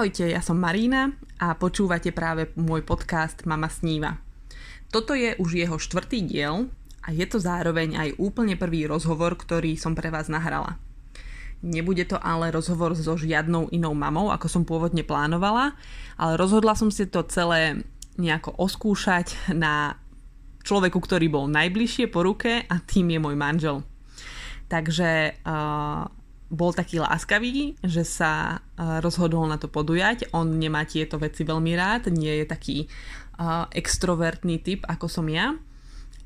Ahojte, ja som Marína a počúvate práve môj podcast Mama sníva. Toto je už jeho štvrtý diel a je to zároveň aj úplne prvý rozhovor, ktorý som pre vás nahrala. Nebude to ale rozhovor so žiadnou inou mamou, ako som pôvodne plánovala, ale rozhodla som si to celé nejako oskúšať na človeku, ktorý bol najbližšie po ruke a tým je môj manžel. Takže uh, bol taký láskavý, že sa rozhodol na to podujať. On nemá tieto veci veľmi rád, nie je taký uh, extrovertný typ, ako som ja.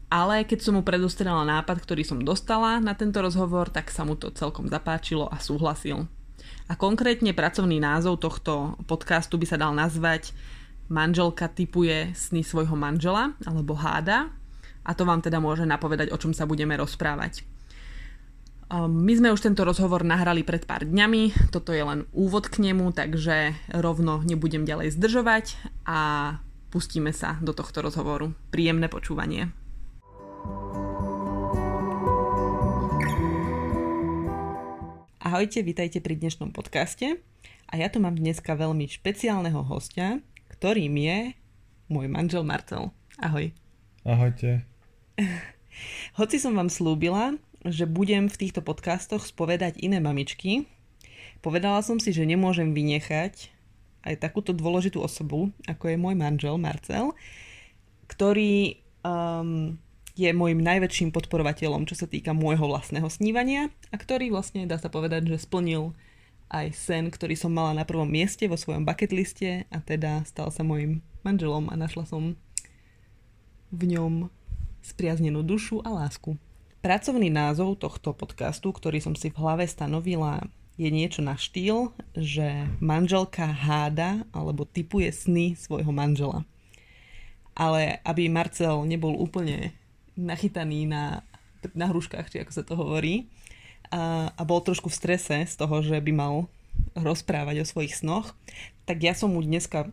Ale keď som mu predostrela nápad, ktorý som dostala na tento rozhovor, tak sa mu to celkom zapáčilo a súhlasil. A konkrétne pracovný názov tohto podcastu by sa dal nazvať Manželka typuje sny svojho manžela alebo háda a to vám teda môže napovedať, o čom sa budeme rozprávať. Ehm, my sme už tento rozhovor nahrali pred pár dňami, toto je len úvod k nemu, takže rovno nebudem ďalej zdržovať a pustíme sa do tohto rozhovoru. Príjemné počúvanie. Ahojte, vítajte pri dnešnom podcaste. A ja tu mám dneska veľmi špeciálneho hostia, ktorým je môj manžel Marcel. Ahoj. Ahojte. Hoci som vám slúbila, že budem v týchto podcastoch spovedať iné mamičky, povedala som si, že nemôžem vynechať aj takúto dôležitú osobu, ako je môj manžel Marcel, ktorý um, je môjim najväčším podporovateľom, čo sa týka môjho vlastného snívania a ktorý vlastne, dá sa povedať, že splnil aj sen, ktorý som mala na prvom mieste vo svojom bucket liste a teda stal sa môjim manželom a našla som v ňom spriaznenú dušu a lásku. Pracovný názov tohto podcastu, ktorý som si v hlave stanovila, je niečo na štýl, že manželka háda alebo typuje sny svojho manžela. Ale aby Marcel nebol úplne nachytaný na, na hruškách, či ako sa to hovorí, a, a bol trošku v strese z toho, že by mal rozprávať o svojich snoch, tak ja som mu dneska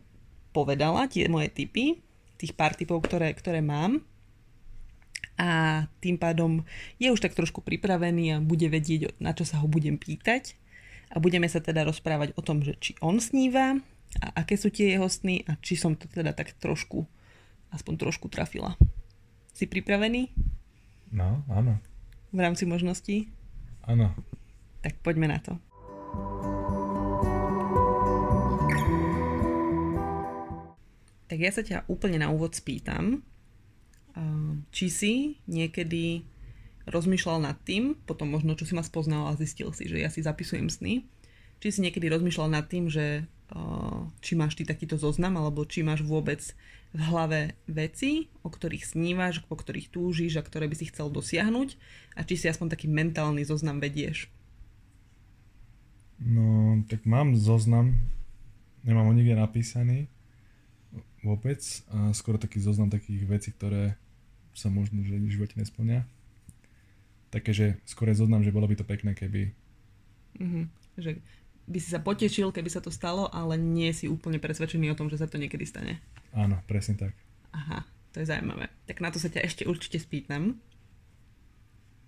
povedala tie moje typy, tých pár typov, ktoré, ktoré mám a tým pádom je už tak trošku pripravený a bude vedieť, na čo sa ho budem pýtať. A budeme sa teda rozprávať o tom, že či on sníva a aké sú tie jeho sny a či som to teda tak trošku, aspoň trošku trafila. Si pripravený? No, áno. V rámci možností? Áno. Tak poďme na to. Tak ja sa ťa úplne na úvod spýtam, či si niekedy rozmýšľal nad tým, potom možno čo si ma spoznal a zistil si, že ja si zapisujem sny, či si niekedy rozmýšľal nad tým, že či máš ty takýto zoznam, alebo či máš vôbec v hlave veci, o ktorých snívaš, po ktorých túžiš a ktoré by si chcel dosiahnuť a či si aspoň taký mentálny zoznam vedieš. No, tak mám zoznam, nemám ho nikde napísaný vôbec a skoro taký zoznam takých vecí, ktoré sa možno že v živote nesplňa. Také, že skôr zoznam, že bolo by to pekné, keby... Mm-hmm. Že by si sa potešil, keby sa to stalo, ale nie si úplne presvedčený o tom, že sa to niekedy stane. Áno, presne tak. Aha, to je zaujímavé. Tak na to sa ťa ešte určite spýtam.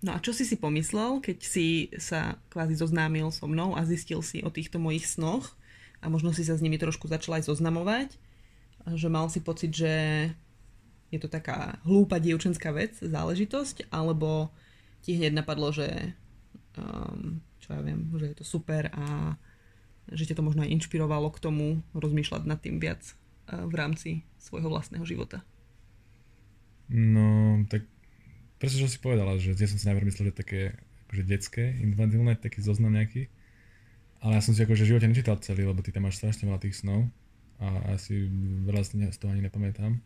No a čo si si pomyslel, keď si sa kvázi zoznámil so mnou a zistil si o týchto mojich snoch a možno si sa s nimi trošku začal aj zoznamovať, že mal si pocit, že je to taká hlúpa dievčenská vec, záležitosť, alebo ti hneď napadlo, že um, čo ja viem, že je to super a že ťa to možno aj inšpirovalo k tomu rozmýšľať nad tým viac uh, v rámci svojho vlastného života. No, tak presne, čo si povedala, že ja som si najprv myslel, že také akože detské, infantilné, taký zoznam nejaký. Ale ja som si akože v živote nečítal celý, lebo ty tam máš strašne veľa tých snov a asi veľa z toho ani nepamätám.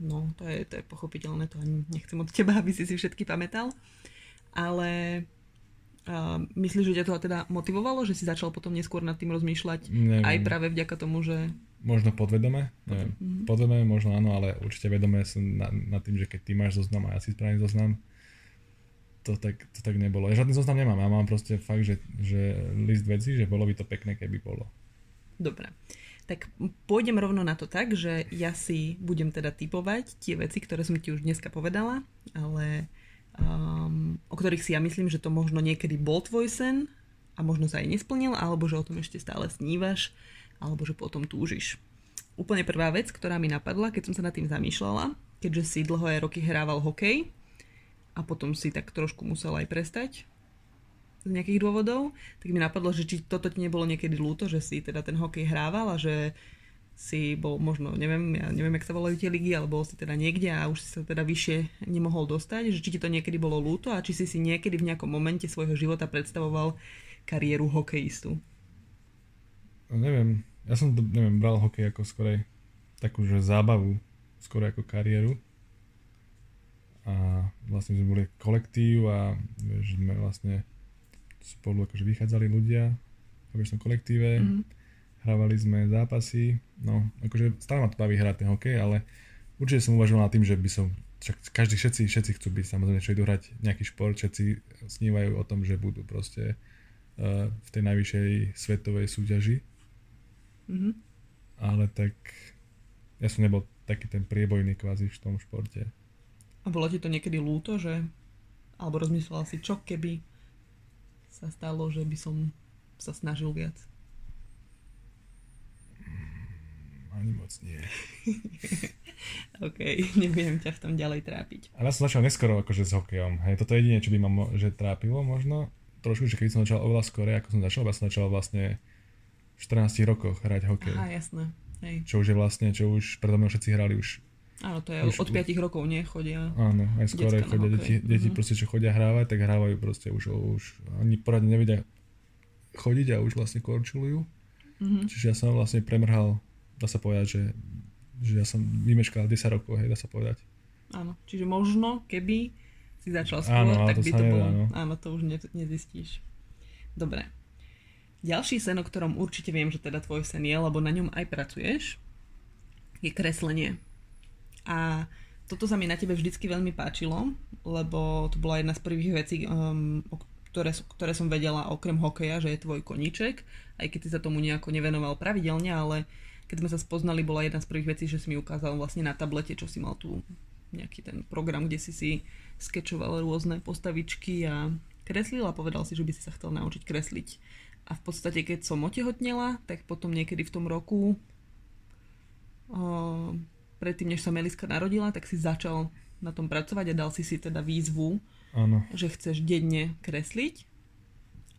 No, to je, to je pochopiteľné, to ani nechcem od teba, aby si si všetky pamätal. Ale uh, myslíš, že ťa to teda motivovalo, že si začal potom neskôr nad tým rozmýšľať neviem. aj práve vďaka tomu, že... Možno podvedome, neviem. Mm-hmm. Podvedome možno áno, ale určite vedome som nad, nad tým, že keď ty máš zoznam a ja si spravím zoznam, to tak, to tak nebolo. Ja žiadny zoznam nemám, ja mám proste fakt, že, že list veci, že bolo by to pekné, keby bolo. Dobre. Tak pôjdem rovno na to tak, že ja si budem teda typovať tie veci, ktoré som ti už dneska povedala, ale um, o ktorých si ja myslím, že to možno niekedy bol tvoj sen, a možno sa aj nesplnil, alebo že o tom ešte stále snívaš, alebo že potom túžiš. Úplne prvá vec, ktorá mi napadla, keď som sa nad tým zamýšľala, keďže si dlhé roky hrával hokej a potom si tak trošku musel aj prestať z nejakých dôvodov, tak mi napadlo, že či toto ti nebolo niekedy ľúto, že si teda ten hokej hrával a že si bol možno, neviem, ja neviem, jak sa volajú tie ligy, ale bol si teda niekde a už si sa teda vyššie nemohol dostať, že či ti to niekedy bolo ľúto a či si si niekedy v nejakom momente svojho života predstavoval kariéru hokejistu. No, neviem, ja som to, neviem, bral hokej ako skorej takú, že zábavu, skoro ako kariéru. A vlastne sme boli kolektív a že sme vlastne spolu akože vychádzali ľudia v tom kolektíve. Mm-hmm hrávali sme zápasy, no akože stále ma to baví hrať ten hokej, ale určite som uvažoval nad tým, že by som, však každý, všetci, všetci chcú byť samozrejme, čo idú hrať nejaký šport, všetci snívajú o tom, že budú proste uh, v tej najvyššej svetovej súťaži. Mm-hmm. Ale tak ja som nebol taký ten priebojný kvázi v tom športe. A bolo ti to niekedy lúto, že alebo rozmyslela si, čo keby sa stalo, že by som sa snažil viac? ani moc nie. OK, nebudem ťa v tom ďalej trápiť. Ale ja som začal neskoro akože s hokejom. Hej, toto je jediné, čo by ma mo- že trápilo možno. Trošku, že keď som začal oveľa skore, ako som začal, ja som začal vlastne v 14 rokoch hrať hokej. Aha, jasné. Hej. Čo už je vlastne, čo už predo mnou všetci hrali už. Áno, to je už, od 5 rokov, nie? Chodia. Áno, aj skore chodia. Deti, deti mm-hmm. proste, čo chodia hrávať, tak hrávajú proste už, už ani poradne nevedia chodiť a už vlastne korčulujú. Mm-hmm. Čiže ja som vlastne premrhal dá sa povedať, že, že ja som vymeškal 10 rokov, hej, dá sa povedať. Áno, čiže možno, keby si začal skôr, áno, tak to by to nedá, bolo... No. Áno, to už ne, nezistíš. Dobre. Ďalší sen, o ktorom určite viem, že teda tvoj sen je, lebo na ňom aj pracuješ, je kreslenie. A toto sa mi na tebe vždycky veľmi páčilo, lebo to bola jedna z prvých vecí, um, ktoré, ktoré som vedela okrem hokeja, že je tvoj koniček, aj keď si sa tomu nejako nevenoval pravidelne, ale keď sme sa spoznali, bola jedna z prvých vecí, že si mi ukázal vlastne na tablete, čo si mal tu nejaký ten program, kde si si skečoval rôzne postavičky a kreslil a povedal si, že by si sa chcel naučiť kresliť. A v podstate, keď som otehotnela, tak potom niekedy v tom roku, uh, predtým, než sa Meliska narodila, tak si začal na tom pracovať a dal si si teda výzvu, ano. že chceš denne kresliť.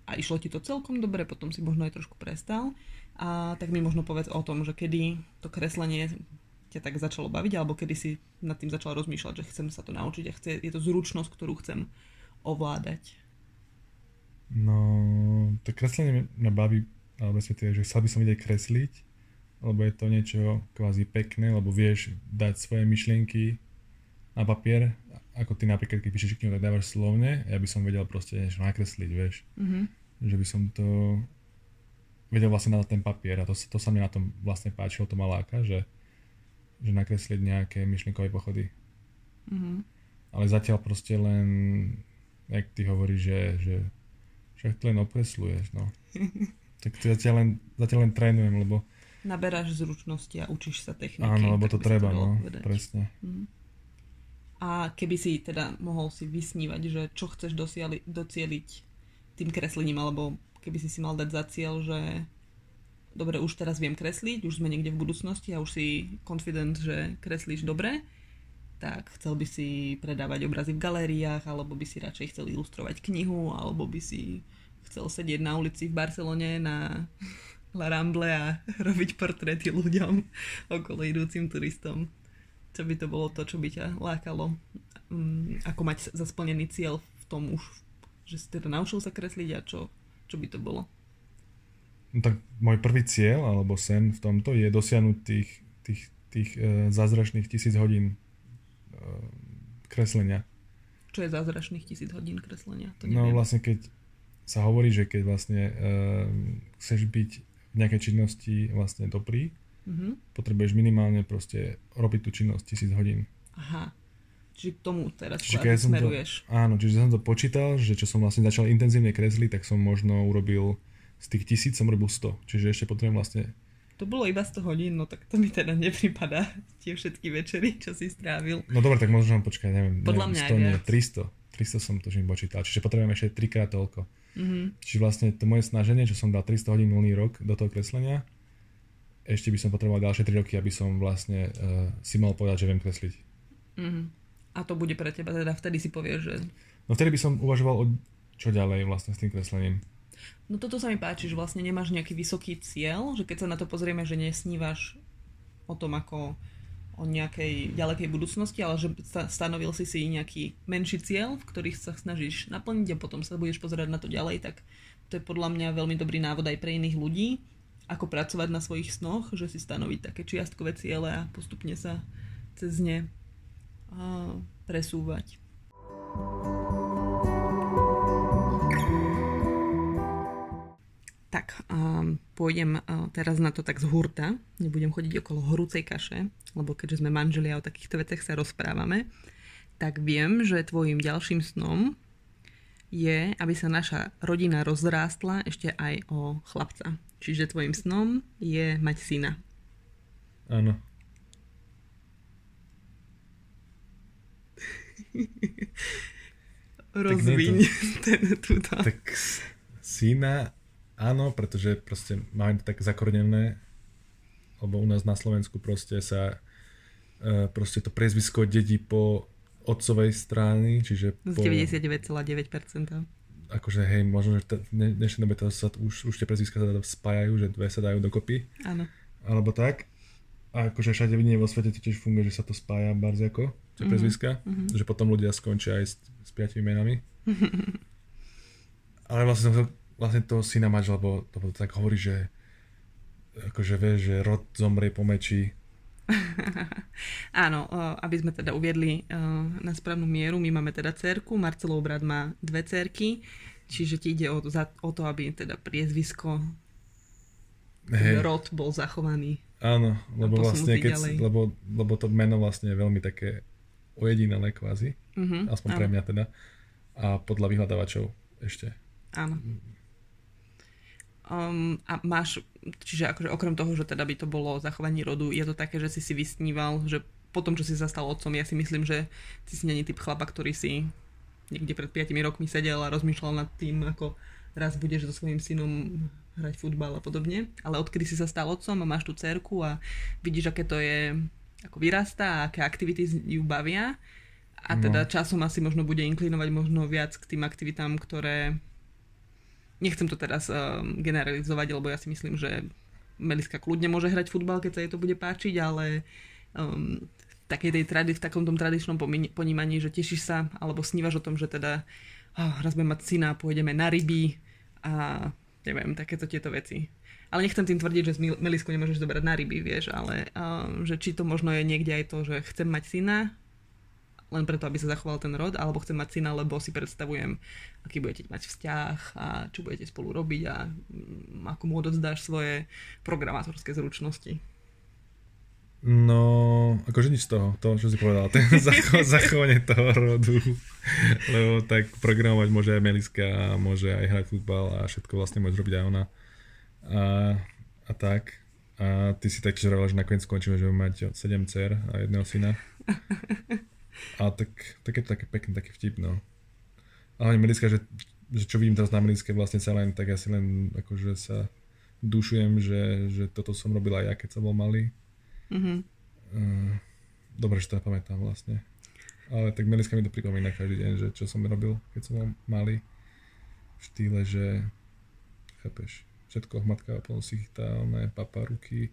A išlo ti to celkom dobre, potom si možno aj trošku prestal. A tak mi možno povedz o tom, že kedy to kreslenie ťa tak začalo baviť, alebo kedy si nad tým začal rozmýšľať, že chcem sa to naučiť a chce, je to zručnosť, ktorú chcem ovládať. No, to kreslenie ma baví, alebo respektíve, že chcel by som vidieť kresliť, lebo je to niečo kvázi pekné, lebo vieš dať svoje myšlienky na papier, ako ty napríklad, keď píšeš knihu, tak dávaš slovne, ja by som vedel proste niečo nakresliť, vieš. Mm-hmm. Že by som to vedel vlastne na ten papier a to, to sa mi na tom vlastne páčilo, to maláka, že, že nakresliť nejaké myšlienkové pochody. Mm-hmm. Ale zatiaľ proste len, jak ty hovoríš, že, že však to len okresluješ, no. tak to zatiaľ len, zatiaľ len trénujem, lebo... Naberáš zručnosti a učíš sa techniky. Áno, lebo to treba, to no, povedať. presne. Mm-hmm. A keby si teda mohol si vysnívať, že čo chceš dosiali, docieliť tým kreslením, alebo keby si si mal dať za cieľ, že dobre, už teraz viem kresliť, už sme niekde v budúcnosti a už si confident, že kreslíš dobre, tak chcel by si predávať obrazy v galériách, alebo by si radšej chcel ilustrovať knihu, alebo by si chcel sedieť na ulici v Barcelone na La Ramble a robiť portréty ľuďom okolo idúcim turistom. Čo by to bolo to, čo by ťa lákalo? Um, ako mať zasplnený cieľ v tom už, že si teda naučil sa kresliť a čo čo by to bolo? No tak môj prvý cieľ, alebo sen v tomto je dosiahnuť tých, tých, tých e, zázračných tisíc hodín e, kreslenia. Čo je zázračných tisíc hodín kreslenia? To no vlastne keď sa hovorí, že keď vlastne e, chceš byť v nejakej činnosti vlastne dobrý, mm-hmm. potrebuješ minimálne proste robiť tú činnosť tisíc hodín. Aha. Čiže k tomu teraz čiže keď smeruješ. To, áno, čiže som to počítal, že čo som vlastne začal intenzívne kresliť, tak som možno urobil z tých tisíc som robil 100. Čiže ešte potrebujem vlastne... To bolo iba 100 hodín, no tak to mi teda nepripadá tie všetky večery, čo si strávil. No dobre, tak možno počkať, neviem, Podľa neviem mňa 100, nie, 300. 300 som to počítal, čiže potrebujem ešte trikrát toľko. Mhm. Čiže vlastne to moje snaženie, čo som dal 300 hodín minulý rok do toho kreslenia, ešte by som potreboval ďalšie 3 roky, aby som vlastne uh, si mal povedať, že viem kresliť. Mhm. A to bude pre teba teda, vtedy si povieš, že... No vtedy by som uvažoval o čo ďalej vlastne s tým kreslením. No toto sa mi páči, že vlastne nemáš nejaký vysoký cieľ, že keď sa na to pozrieme, že nesnívaš o tom ako o nejakej ďalekej budúcnosti, ale že sta- stanovil si si nejaký menší cieľ, v ktorých sa snažíš naplniť a potom sa budeš pozerať na to ďalej, tak to je podľa mňa veľmi dobrý návod aj pre iných ľudí, ako pracovať na svojich snoch, že si stanoviť také čiastkové ciele a postupne sa cez ne presúvať. Tak, um, pôjdem uh, teraz na to tak z hurta. Nebudem chodiť okolo horúcej kaše, lebo keďže sme manželia o takýchto veciach sa rozprávame, tak viem, že tvojim ďalším snom je, aby sa naša rodina rozrástla ešte aj o chlapca. Čiže tvojim snom je mať syna. Áno. Rozviň ten, túto. Tak syna, áno, pretože proste máme to tak zakornené, lebo u nás na Slovensku proste sa e, proste to priezvisko dedí po otcovej strany, čiže Z po, 99,9%. akože hej, možno, že t- dnešnej dobe to sa už, už tie prezviska sa spájajú, že dve sa dajú dokopy, Áno. alebo tak. A akože všade vidie vo svete to tiež funguje, že sa to spája barziako, tie Mhm, prezviska, mhm. že potom ľudia skončia aj s, s piatimi menami. Ale vlastne som chcel vlastne toho syna mať, lebo to tak hovorí, že akože vieš, že rod zomrie po meči. Áno, aby sme teda uviedli na správnu mieru, my máme teda cerku, Marcelov brat má dve cerky, čiže ti ide o, za, o to, aby teda priezvisko, Hej, rod bol zachovaný. áno, lebo vlastne keď, ďalej. lebo, lebo to meno vlastne je veľmi také ojedinelé kvázi, Mhm, aspoň áno, pre mňa teda. A podľa vyhľadávačov ešte. Áno. Um, a máš, čiže akože okrem toho, že teda by to bolo zachovanie rodu, je to také, že si si vysníval, že po tom, čo si sa stal otcom, ja si myslím, že ty si není typ chlapa, ktorý si niekde pred 5 rokmi sedel a rozmýšľal nad tým, ako raz budeš so svojím synom hrať futbal a podobne. Ale odkedy si sa stal otcom a máš tú cerku a vidíš, aké to je, ako vyrastá a aké aktivity ju bavia. A teda No. časom asi možno bude inklinovať možno viac k tým aktivitám, ktoré nechcem to teraz um, generalizovať, lebo ja si myslím, že Meliska kľudne môže hrať futbal, keď sa jej to bude páčiť, ale um, v, takej tej tradi- v takom tom tradičnom ponímaní, že tešíš sa, alebo snívaš o tom, že teda oh, raz budeme mať syna, pôjdeme na ryby a neviem, takéto tieto veci. Ale nechcem tým tvrdiť, že Melisku nemôžeš zobrať na ryby, vieš, ale um, že či to možno je niekde aj to, že chcem mať syna, len preto, aby sa zachoval ten rod, alebo chcem mať syna, lebo si predstavujem, aký budete mať vzťah a čo budete spolu robiť a mm, ako mu odovzdáš svoje programátorské zručnosti. No, akože nič z toho, to, čo si povedal, ten zacho- zachovanie toho rodu, lebo tak programovať môže aj Meliska môže aj hrať futbal a všetko vlastne môže robiť aj ona. A, a tak. A ty si taktiež hovorila, že nakoniec skončíme, že budeme mať 7 dcer a jedného syna. A tak, tak je to také pekné, také vtip, no. A hlavne Meliska, že, že čo vidím teraz na Meliske, vlastne sa len, tak ja si len akože sa dušujem, že, že toto som robil aj ja, keď som bol malý. Mhm. Uh, dobre, že to ja pamätám vlastne. Ale tak Meliska mi to pripomína každý deň, že čo som robil, keď som bol malý. V štýle, že chápeš, všetko matka plno si chytá, ona je papa ruky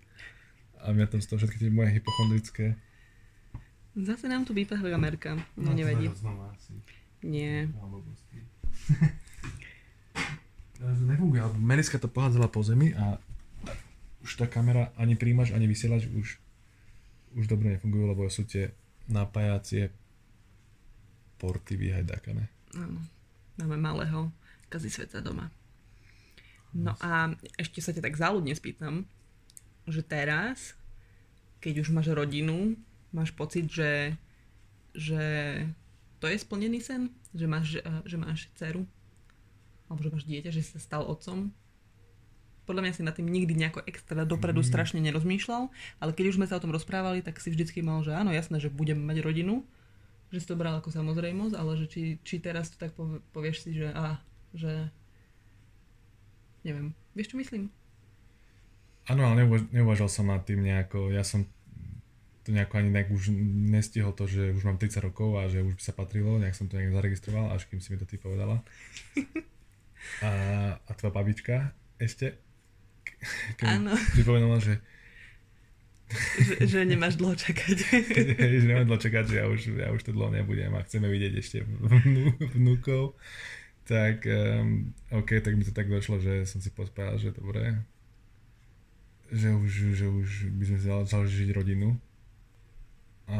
a mňa tam z toho všetky tie moje hypochondrické. Zase nám tu vypahli Amerika. No, nevadí. Znova asi. Nie. Nefunguje, alebo Meliska to pohádzala po zemi a už tá kamera ani príjimač, ani vysielač už, už dobre nefungujú, lebo sú tie napájacie porty vyhajdakané. Áno. Máme malého kazi sveta doma. No a ešte sa ťa tak záľudne spýtam, že teraz, keď už máš rodinu, máš pocit, že, že to je splnený sen? Že máš, eh, že máš dceru? Alebo že máš dieťa, že si sa stal otcom? Podľa mňa si nad tým nikdy nejako extra dopredu Mm. strašne nerozmýšľal, ale keď už sme sa o tom rozprávali, tak si vždycky mal, že áno, jasné, že budem mať rodinu, že si to bral ako samozrejmosť, ale že či, či teraz to tak pov- povieš si, že, á, že Neviem. Vieš, čo myslím? Áno, ale neuvaž- neuvažal som nad tým nejako. Ja som to nejako ani nejak už nestihol to, že už mám 30 rokov a že už by sa patrilo, nejak som to nejak zaregistroval, až kým si mi to ty povedala. A, a tvoja babička ešte, keď Áno, pripomenula, že, že, že nemáš dlho čakať. že nemám dlho čakať, že ja už, ja už to dlho nebudem a chceme vidieť ešte vnú, vnúkov, tak um, OK, tak mi to tak došlo, že som si pospájal, že dobre, že už, že už by sme začali žiť rodinu. A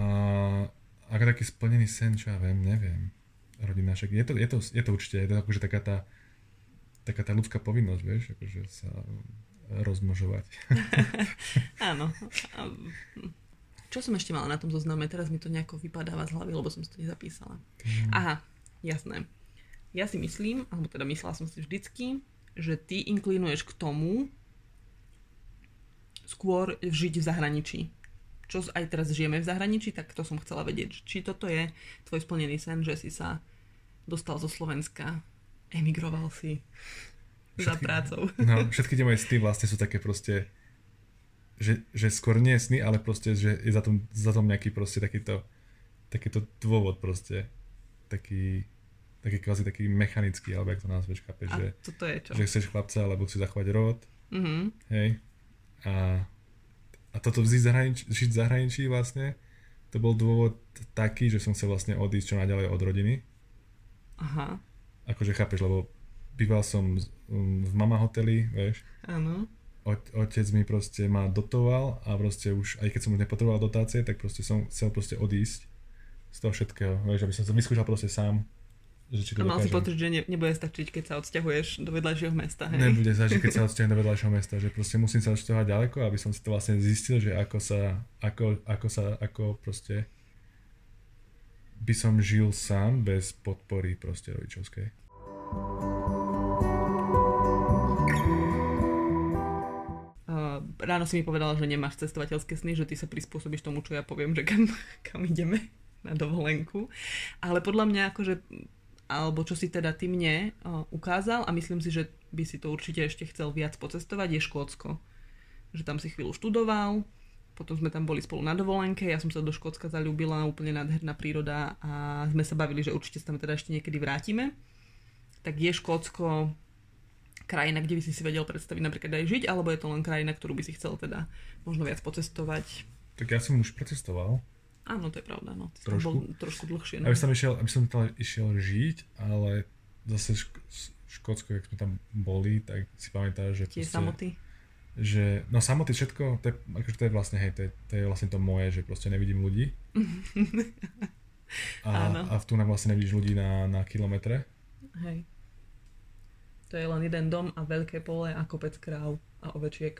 ako taký splnený sen, čo ja viem, neviem. Rodina, však je to, je to, je to určite, je to akože taká tá, taká tá ľudská povinnosť, vieš, akože sa rozmnožovať. Áno. Čo som ešte mala na tom zozname? Teraz mi to nejako vypadáva z hlavy, lebo som si to nezapísala. Aha, jasné. Ja si myslím, alebo teda myslela som si vždycky, že ty inklinuješ k tomu skôr žiť v zahraničí. Čo aj teraz žijeme v zahraničí, tak to som chcela vedieť. Či toto je tvoj splnený sen, že si sa dostal zo Slovenska, emigroval si za Všetky- prácou. No, všetky tie moje sny vlastne sú také proste, že, že skôr nie sny, ale proste, že je za tom, za tom nejaký proste takýto, takýto dôvod proste, taký, taký kvázi taký mechanický, alebo jak to nazveš, A že, toto je čo? že chceš chlapca, alebo chceš zachovať rod, Mhm. hej, a, a toto žiť zahraničí, žiť zahraničí vlastne, to bol dôvod taký, že som chcel vlastne odísť čo najďalej od rodiny, Aha, akože chápeš, lebo býval som v mama hoteli, vieš, áno. Ot- otec mi proste ma dotoval a proste už, aj keď som už nepotreboval dotácie, tak proste som chcel proste odísť z toho všetkého, vieš, aby som to vyskúšal proste sám, že či to A mal si dokážem. pocit, že ne, nebude stačiť, keď sa odsťahuješ do vedľajšieho mesta, hej? Nebude že keď sa odsťahujem do vedľajšieho mesta, že proste musím sa odsťahovať ďaleko, aby som si to vlastne zistil, že ako sa, ako, ako sa, ako proste by som žil sám bez podpory proste rodičovskej. Ráno si mi povedala, že nemáš cestovateľské sny, že ty sa prispôsobíš tomu, čo ja poviem, že kam, kam ideme na dovolenku. Ale podľa mňa akože, alebo čo si teda ty mne ukázal a myslím si, že by si to určite ešte chcel viac pocestovať, je Škótsko. Že tam si chvíľu študoval, potom sme tam boli spolu na dovolenke, ja som sa do Škótska zalúbila, úplne nádherná príroda a sme sa bavili, že určite sa tam teda ešte niekedy vrátime. Tak je Škótsko krajina, kde by si si vedel predstaviť napríklad aj žiť, alebo je to len krajina, ktorú by si chcel teda možno viac pocestovať? Tak ja som už precestoval, Áno, to je pravda, no. Ty Trošku. bol trošku dlhšie. No. Aby som išiel, aby som tam išiel žiť, ale zase šk- Škótsko, jak sme tam boli, tak si pamätáš, že Tie proste- samoty. že no samoty všetko, to je, akože to je vlastne, hej, to je, to je vlastne to moje, že proste nevidím ľudí. A, Áno. a v tu vlastne nevidíš ľudí na, na kilometre. Hej. To je len jeden dom a veľké pole a kopec kráv a ovečiek.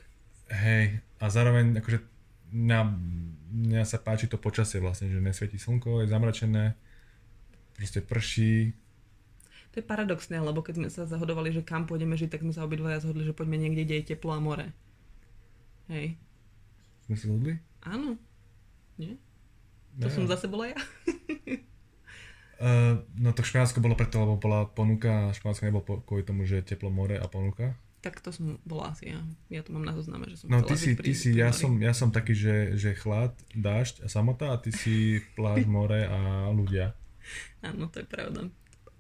Hej, a zároveň akože mňa, mňa sa páči to počasie vlastne, že nesvieti slnko, je zamračené, proste prší, To je paradoxné, lebo keď sme sa zahodovali, že kam pôjdeme žiť, tak sme sa obidvaja zhodli, že poďme niekde, kde je teplo a more. Hej. sme sa zhodli? Áno. Nie? To Ne. som zase bola ja. Uh, no to Španielsko bolo preto, lebo bola ponuka a Španielsko nebolo po, kvôli tomu, že je teplo more a ponuka. Tak to som bola asi ja. Ja to mám na zozname, že som No ty si, ty si ja, som, ja som taký, že, že chlad, dážď a samota a ty si pláž, more a ľudia. Áno, to je pravda.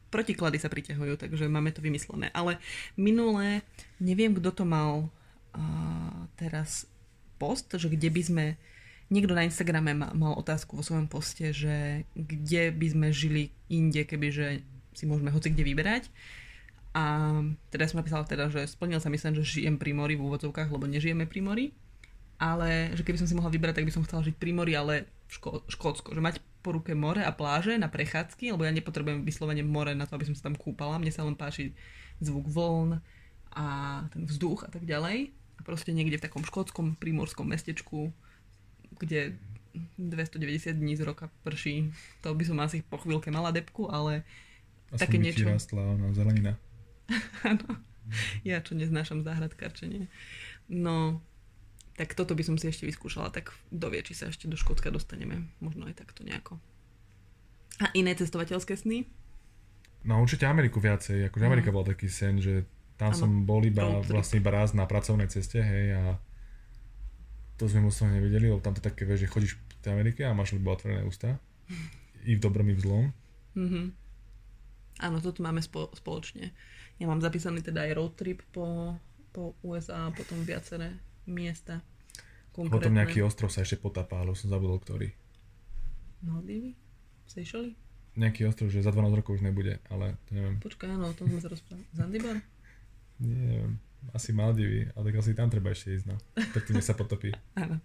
Protiklady sa priťahujú, takže máme to vymyslené. Ale minulé, neviem, kto to mal uh, teraz post, že kde by sme, niekto na Instagrame ma, mal otázku vo svojom poste, že kde by sme žili inde, kebyže si môžeme hoci kde vyberať. A teda som napísala teda, že splnil sa myslím, že žijem pri mori v úvodzovkách, lebo nežijeme pri mori. Ale že keby som si mohla vybrať, tak by som chcela žiť pri mori, ale v Škó- Škótsko. Že mať po ruke more a pláže na prechádzky, lebo ja nepotrebujem vyslovene more na to, aby som sa tam kúpala. Mne sa len páči zvuk vln a ten vzduch a tak ďalej. A proste niekde v takom škótskom primorskom mestečku, kde 290 dní z roka prší. To by som asi po chvíľke mala depku, ale A Také niečo. rastla ona zelenina. áno, ja čo neznášam záhradkárčenie. No, tak toto by som si ešte vyskúšala, tak dovie, či sa ešte do Škótska dostaneme. Možno aj takto nejako. A iné cestovateľské sny? No určite Ameriku viacej, akože Mhm. Amerika bol taký sen, že Tam Áno, som bol iba road vlastne iba raz na pracovnej ceste, hej, a to sme moc toho nevideli, lebo tam to také, vieš, že chodíš v tej Amerike a máš iba otvorené ústa. I v dobrom, i v zlom. Mhm. Áno, toto máme spo- spoločne. Ja mám zapísaný teda aj road trip po, po USA a potom viaceré miesta. Potom Konkrétne. nejaký ostrov sa ešte ale už som zabudol ktorý. Maldivy? Seychelles? Nejaký ostrov, že za 12 rokov už nebude, ale to neviem. Počkaj, áno, o tom sme sa rozprávali. Zanzibar? Nie, neviem. Asi Maldivy, ale tak asi tam treba ešte ísť, no. Predtým, sa potopí. Áno.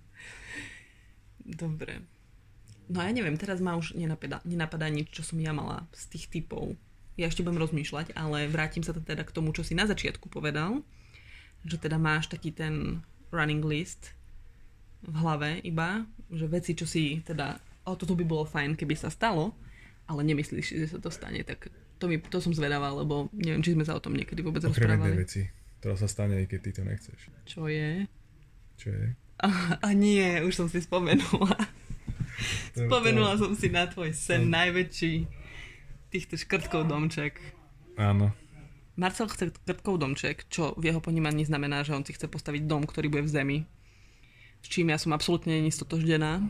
Dobre. No ja neviem, teraz ma už nenapadá, nenapadá nič, čo som ja mala z tých typov. Ja ešte budem rozmýšľať, ale vrátim sa teda k tomu, čo si na začiatku povedal, že teda máš taký ten running list v hlave iba, že veci, čo si teda, o toto by bolo fajn, keby sa stalo, ale nemyslíš, si, že sa to stane, tak to, mi, to som zvedavá, lebo neviem, či sme sa o tom niekedy vôbec Okrem rozprávali. veci, ktorá sa stane, i keď ty to nechceš. Čo je? Čo je? A, a nie, už som si spomenula. To- Spomenula to- som si na tvoj sen najväčší týchto škrtkov domček. Áno. Marcel chce škrtkov domček, čo v jeho ponímaní znamená, že on si chce postaviť dom, ktorý bude v zemi. S čím ja som absolútne nestotoždená.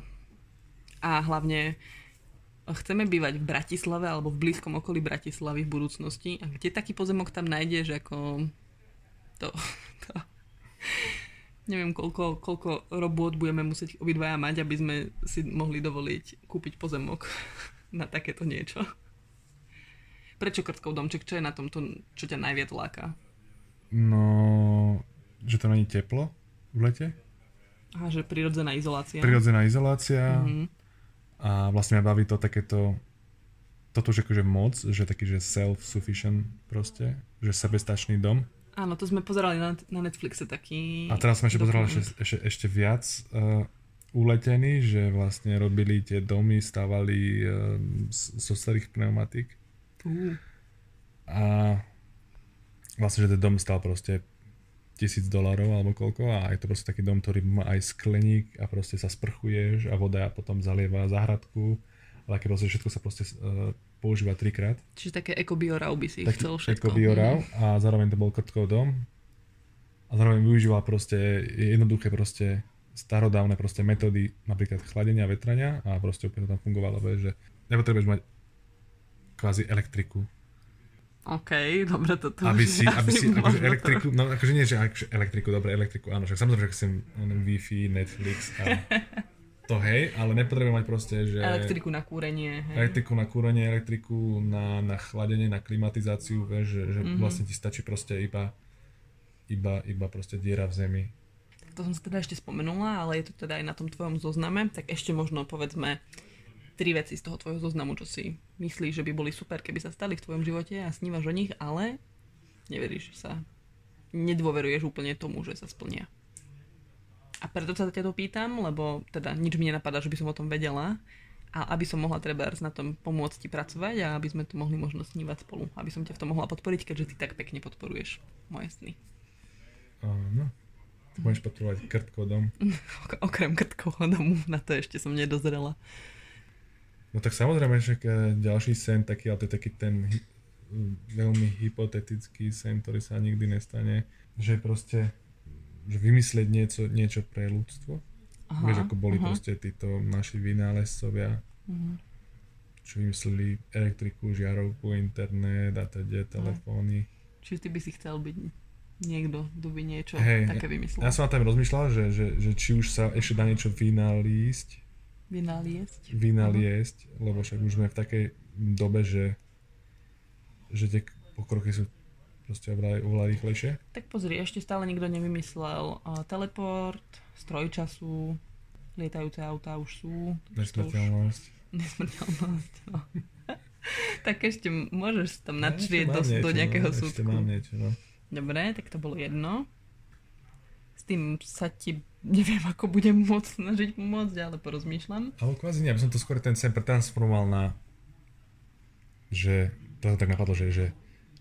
A hlavne chceme bývať v Bratislave alebo v blízkom okolí Bratislavy v budúcnosti. A kde taký pozemok tam nájdeš, ako to, to neviem, koľko, koľko robôt budeme musieť obidvaja mať, aby sme si mohli dovoliť kúpiť pozemok na takéto niečo. Prečo krtkov domček? Čo je na tom, to, čo ťa najviac láka? No, že to není teplo v lete. Aha, že prirodzená izolácia. Prirodzená izolácia. Mhm. A vlastne ma baví to takéto toto už akože moc, že taký, že self-sufficient proste, že sebestačný dom. Áno, to sme pozerali na, na Netflixe taký... A teraz som ešte pozeral dokument. ešte, ešte, ešte viac uh, uletený, že vlastne robili tie domy, stávali uh, zo starých pneumatík Uh, a vlastne, že ten dom stal proste tisíc dolarov alebo koľko a je to proste taký dom, ktorý má aj skleník a proste sa sprchuješ a voda potom zalieva záhradku, ale keď proste všetko sa proste uh, používa trikrát. čiže také ekobiorau by si Tak chcel všetko. Ako biorau a zároveň to bol krtkov dom a zároveň využíval proste jednoduché proste starodávne proste metódy napríklad chladenia, vetrania a proste úplne to tam fungovalo, že nepotrebuješ mať kvázi elektriku, OK, dobre, toto aby si, aby si akože elektriku, no akože nie, že akože elektriku, dobre, elektriku, áno, však samozrejme, že chcem Wi-Fi, Netflix a to hej, ale nepotrebujem mať proste, že... Elektriku na kúrenie, hej. elektriku na kúrenie, elektriku na, na chladenie, na klimatizáciu, vieš, že, že Mhm. mm-hmm. vlastne ti stačí proste iba, iba, iba proste diera v zemi. To som sa teda ešte spomenula, ale je to teda aj na tom tvojom zozname, tak ešte možno povedzme tri veci z toho tvojho zoznamu, čo si myslíš, že by boli super, keby sa stali v tvojom živote a snívaš o nich, ale neveríš sa, nedôveruješ úplne tomu, že sa splnia. A preto sa ťa to pýtam, lebo teda nič mi nenapadá, že by som o tom vedela a aby som mohla treba na tom pomôcť ti pracovať a aby sme to mohli možno snívať spolu, aby som ťa v tom mohla podporiť, keďže ty tak pekne podporuješ moje sny. Áno. Budeš potrebovať krtkodom. Ok- Okrem krtkovho domu, na to ešte som nedozrela. No tak samozrejme, že ďalší sen taký, ale to je taký ten hy- veľmi hypotetický sen, ktorý sa nikdy nestane, že proste že vymyslieť niečo, niečo pre ľudstvo. Aha, Vieš, ako boli aha. proste títo naši vynálezcovia, Mhm. čo vymysleli elektriku, žiarovku, internet a teda telefóny. Čiže ty by si chcel byť niekto, kto by niečo Hej, také vymyslel. Ja som na tam rozmýšľal, že, že, že či už sa ešte dá niečo vynalísť, Vynaliesť. vynaliesť, lebo však už sme v takej dobe, že, že tie pokroky sú proste oveľa, oveľa rýchlejšie. Tak pozri, ešte stále nikto nevymyslel uh, teleport, stroj času, lietajúce autá už sú. to už- Nesmrteľnosť. Nesmrteľnosť, no. tak ešte môžeš tam načrieť do, Ešte mám do niečo, nejakého no, Ešte súdku. mám niečo, no. Dobre, tak to bolo jedno. S tým sa ti neviem, ako budem môcť snažiť pomôcť, ale porozmýšľam. Ale kvázi nie, aby som to skôr ten sen pretransformoval na že to tak napadlo, že, že,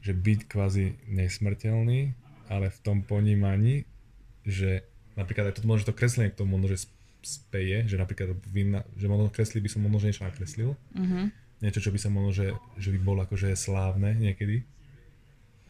že byť kvázi nesmrteľný, ale v tom ponímaní, že napríklad aj to možno to kreslenie k tomu možno, že speje, že napríklad vina, že možno kresli by som možno niečo nakreslil, Uh-huh. niečo, čo by sa možno, že, že by bolo akože slávne niekedy.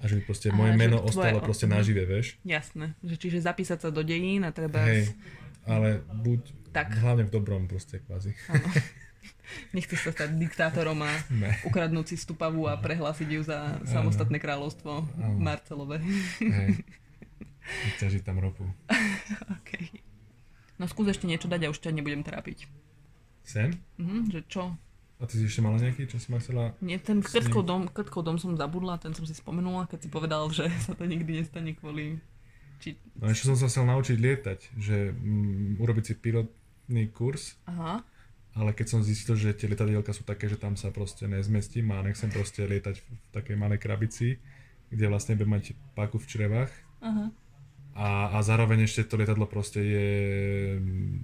A že proste A, moje meno tvoje- ostalo proste mhm. nažive, vieš. Jasné, že čiže zapísať sa do dejín a treba... Hej, ale buď Tak. hlavne v dobrom proste kvázi. Áno. Nechce sa stať diktátorom a Ne. ukradnúť si stupavu a prehlásiť ju za samostatné kráľovstvo Áno. Marcelové. Hej. Vyťažiť tam ropu. okay. No skús ešte niečo dať a už ťa nebudem trápiť. Sem? Mhm, že čo? A ty si ešte mala nejaký, čo si ma chcela... Nie, ten krtkov dom, krtkov dom som zabudla, ten som si spomenula, keď si povedal, že sa to nikdy nestane kvôli... Či... No ešte som sa chcel naučiť lietať, že mm, urobiť si pilotný kurz, Aha, ale keď som zistil, že tie lietadielka sú také, že tam sa proste nezmestím a nechcem proste lietať v takej malej krabici, kde vlastne budem mať páku v črevách. Aha. a, a zároveň ešte to lietadlo proste je mm,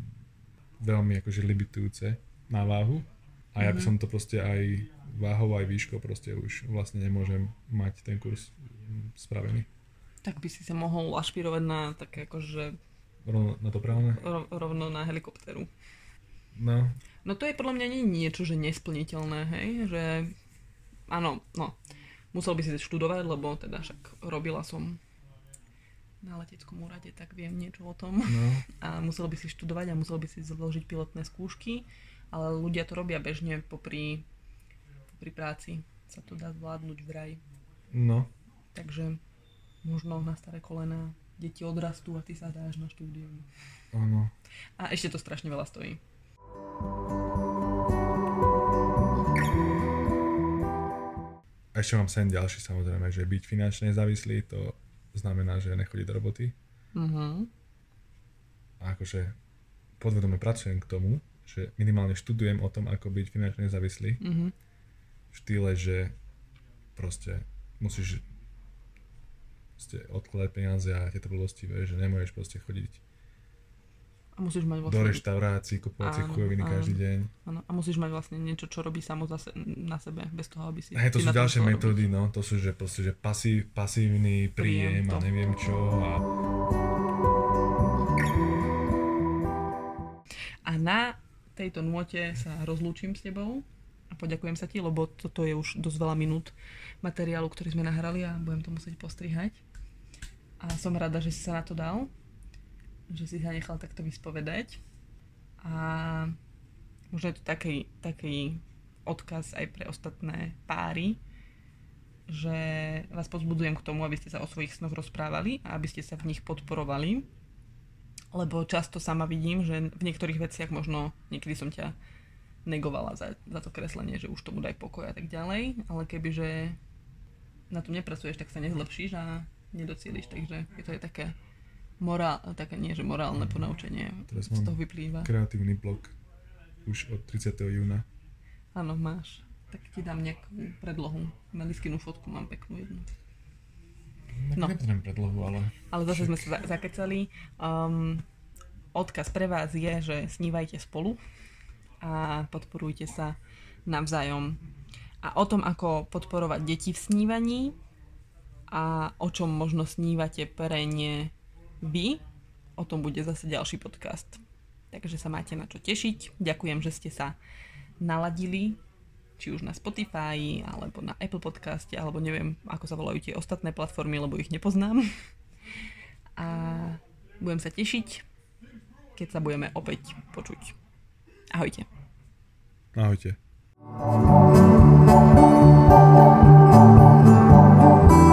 veľmi akože limitujúce na váhu a ja by Mhm. som to proste aj váhou, aj výškou proste už vlastne nemôžem mať ten kurz mm, spravený. Tak by si sa mohol ašpirovať na také akože Rovno na to právne? rov, rovno na helikopteru. No, No to je podľa mňa nie niečo, že nesplniteľné, hej, že áno, no, musel by si študovať, lebo teda však robila som na leteckom úrade, tak viem niečo o tom. no, A musel by si študovať a musel by si zložiť pilotné skúšky, ale ľudia to robia bežne popri, popri práci. Sa to dá zvládnuť vraj. no. Takže možno na staré kolena deti odrastú a ty sa dáš na štúdium. Áno. A ešte to strašne veľa stojí. A ešte mám sen ďalší samozrejme, že byť finančne nezávislý, to znamená, že nechodiť do roboty. Mhm. A akože podvedome pracujem k tomu, že minimálne študujem o tom, ako byť finančne nezávislý. Mhm. V štýle, že proste musíš proste odkladať peniaze a tieto blbosti, že nemôžeš proste chodiť A musíš mať do vlastne... reštaurácií, kupovať si chujoviny áno. každý deň. Áno, a musíš mať vlastne niečo, čo robí samo za se, na sebe, bez toho, aby si... Hej, to si sú ďalšie metódy, no, to sú, že proste, že pasív, pasívny Príjem, príjem a neviem čo a A na tejto nôte sa rozlúčim s tebou a poďakujem sa ti, lebo toto je už dosť veľa minút materiálu, ktorý sme nahrali a budem to musieť postrihať. A som rada, že si sa na to dal, že si sa nechal takto vyspovedať. A možno je to taký, taký odkaz aj pre ostatné páry, že vás pozbudzujem k tomu, aby ste sa o svojich snoch rozprávali a aby ste sa v nich podporovali lebo často sama vidím, že v niektorých veciach možno niekedy som ťa negovala za, za to kreslenie, že už tomu daj pokoj a tak ďalej, ale kebyže na tom nepracuješ, tak sa nezlepšíš a nedocieliš, takže je to aj také morál, také nie, že morálne ponaučenie Teraz z toho vyplýva. kreatívny blok už od 30. júna. Áno, máš. Tak ti dám nejakú predlohu. Meliskinu fotku mám peknú jednu. No. Nepotrebujem predlohu, ale Ale zase sme sa za- zakecali. Um, odkaz pre vás je, že snívajte spolu a podporujte sa navzájom. A o tom, ako podporovať deti v snívaní a o čom možno snívate pre ne vy, o tom bude zase ďalší podcast. Takže sa máte na čo tešiť. Ďakujem, že ste sa naladili či už na Spotify, alebo na Apple podcast, alebo neviem, ako sa volajú tie ostatné platformy, lebo ich nepoznám. A budem sa tešiť, keď sa budeme opäť počuť. Ahojte. Ahojte. thank you